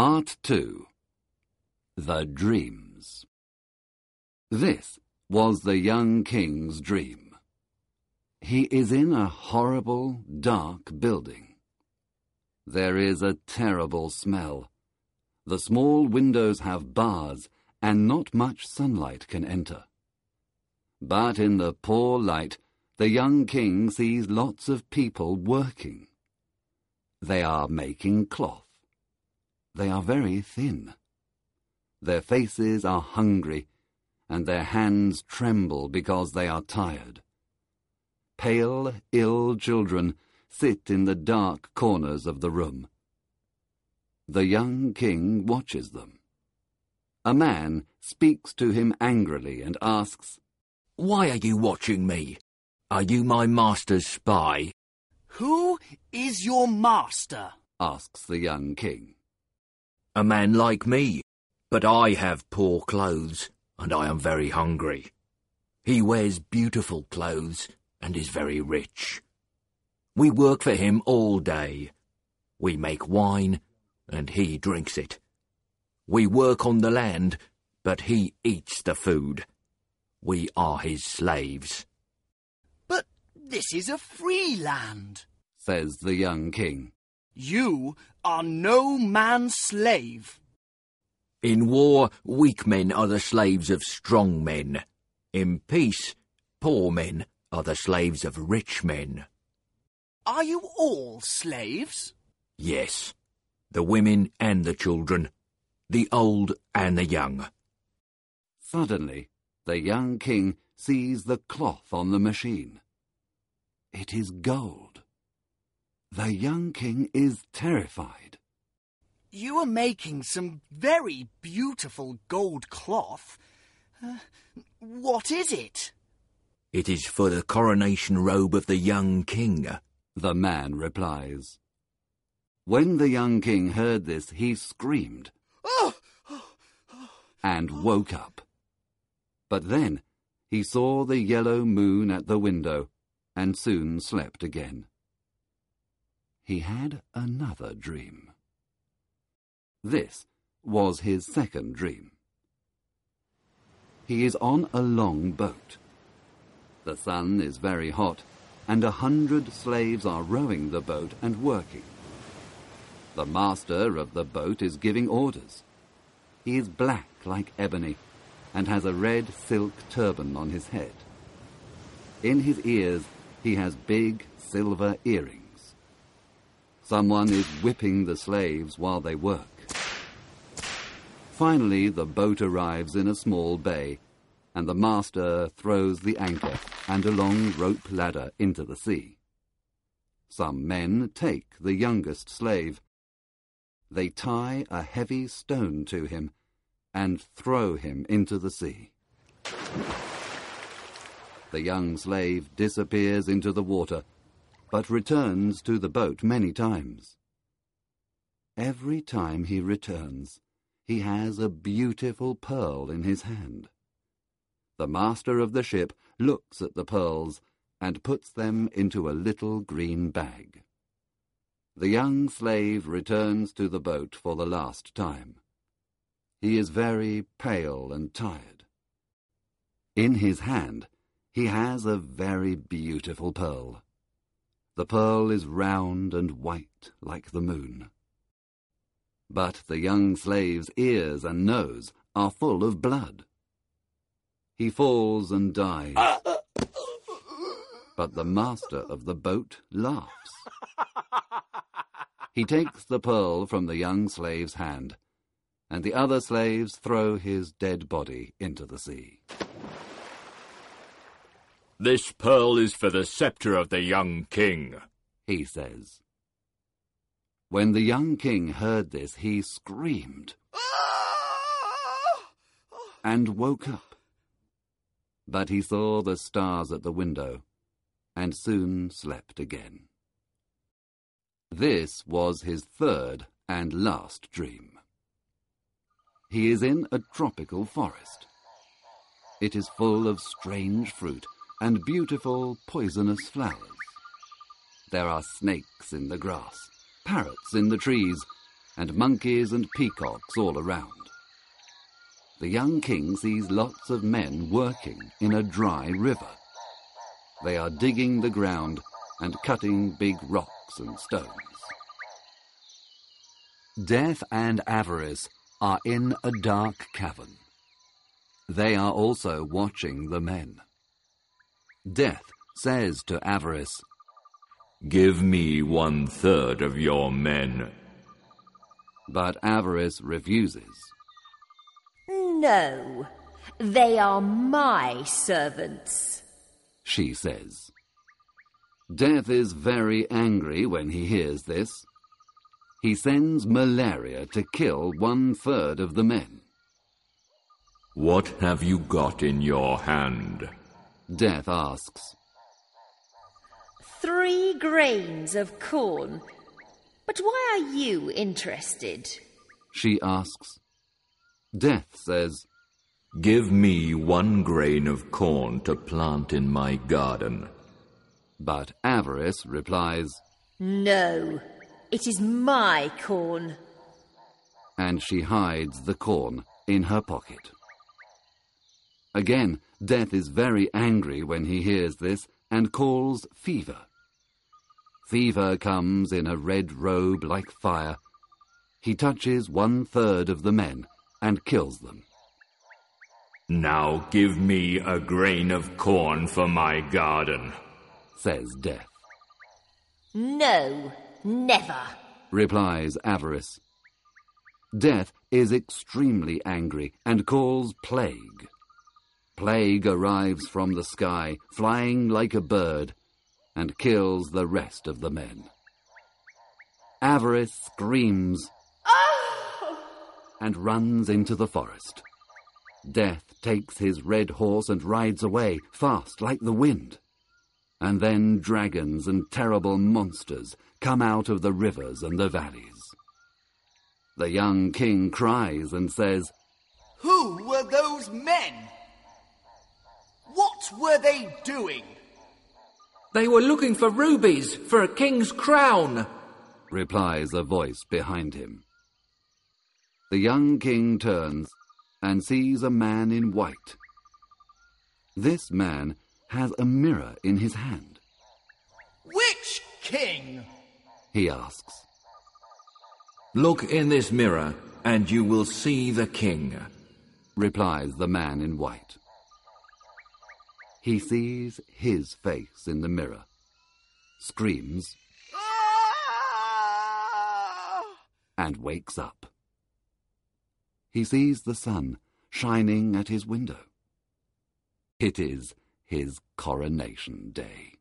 Part 2 The Dreams This was the young king's dream. He is in a horrible, dark building. There is a terrible smell. The small windows have bars, and not much sunlight can enter. But in the poor light, the young king sees lots of people working. They are making cloth. They are very thin. Their faces are hungry, and their hands tremble because they are tired. Pale, ill children sit in the dark corners of the room. The young king watches them. A man speaks to him angrily and asks, Why are you watching me? Are you my master's spy? Who is your master? asks the young king. A man like me, but I have poor clothes, and I am very hungry. He wears beautiful clothes and is very rich. We work for him all day. We make wine, and he drinks it. We work on the land, but he eats the food. We are his slaves. But this is a free land. says the young king. You are no man's slave. In war, weak men are the slaves of strong men. In peace, poor men are the slaves of rich men. Are you all slaves? Yes, the women and the children, the old and the young. Suddenly, the young king sees the cloth on the machine. It is gold. The young king is terrified. You are making some very beautiful gold cloth. Uh, what is it? It is for the coronation robe of the young king. The man replies. When the young king heard this, he screamed Oh! and woke up. But then he saw the yellow moon at the window and soon slept again. He had another dream. This was his second dream. He is on a long boat. The sun is very hot, and a hundred slaves are rowing the boat and working. The master of the boat is giving orders. He is black like ebony and has a red silk turban on his head. In his ears he has big silver earrings. Someone is whipping the slaves while they work. Finally, the boat arrives in a small bay, and the master throws the anchor and a long rope ladder into the sea. Some men take the youngest slave. They tie a heavy stone to him and throw him into the sea. The young slave disappears into the water, but returns to the boat many times. Every time he returns, he has a beautiful pearl in his hand. The master of the ship looks at the pearls and puts them into a little green bag. The young slave returns to the boat for the last time. He is very pale and tired. In his hand, he has a very beautiful pearl. The pearl is round and white like the moon. But the young slave's ears and nose are full of blood. He falls and dies. But the master of the boat laughs. He takes the pearl from the young slave's hand, and the other slaves throw his dead body into the sea. This pearl is for the sceptre of the young king. He says. When the young king heard this, he screamed and woke up. But he saw the stars at the window and soon slept again. This was his third and last dream. He is in a tropical forest. It is full of strange fruit and beautiful poisonous flowers. There are snakes in the grass, parrots in the trees, and monkeys and peacocks all around. The young king sees lots of men working in a dry river. They are digging the ground and cutting big rocks and stones. Death and Avarice are in a dark cavern. They are also watching the men. Death says to Avarice, Give me one third of your men. But Avarice refuses. No, they are my servants, she says. Death is very angry when he hears this. He sends malaria to kill one third of the men. What have you got in your hand? Death asks. Three grains of corn. But why are you interested? She asks. Death says, Give me one grain of corn to plant in my garden. But Avarice replies, No, it is my corn. And she hides the corn in her pocket. Again, Death is very angry when he hears this and calls Fever. Fever comes in a red robe like fire. He touches one third of the men and kills them. Now give me a grain of corn for my garden, says Death. No, never, replies Avarice. Death is extremely angry and calls Plague. Plague arrives from the sky, flying like a bird, and kills the rest of the men. Avarice screams and runs into the forest. Death takes his red horse and rides away, fast like the wind. And then dragons and terrible monsters come out of the rivers and the valleys. The young king cries and says, Who were those men? What were they doing? They were looking for rubies for a king's crown, replies a voice behind him. The young king turns and sees a man in white. This man has a mirror in his hand. Which king? He asks. Look in this mirror, and you will see the king, replies the man in white. He sees his face in the mirror, screams, and wakes up he sees the sun shining at his window. It is his coronation day.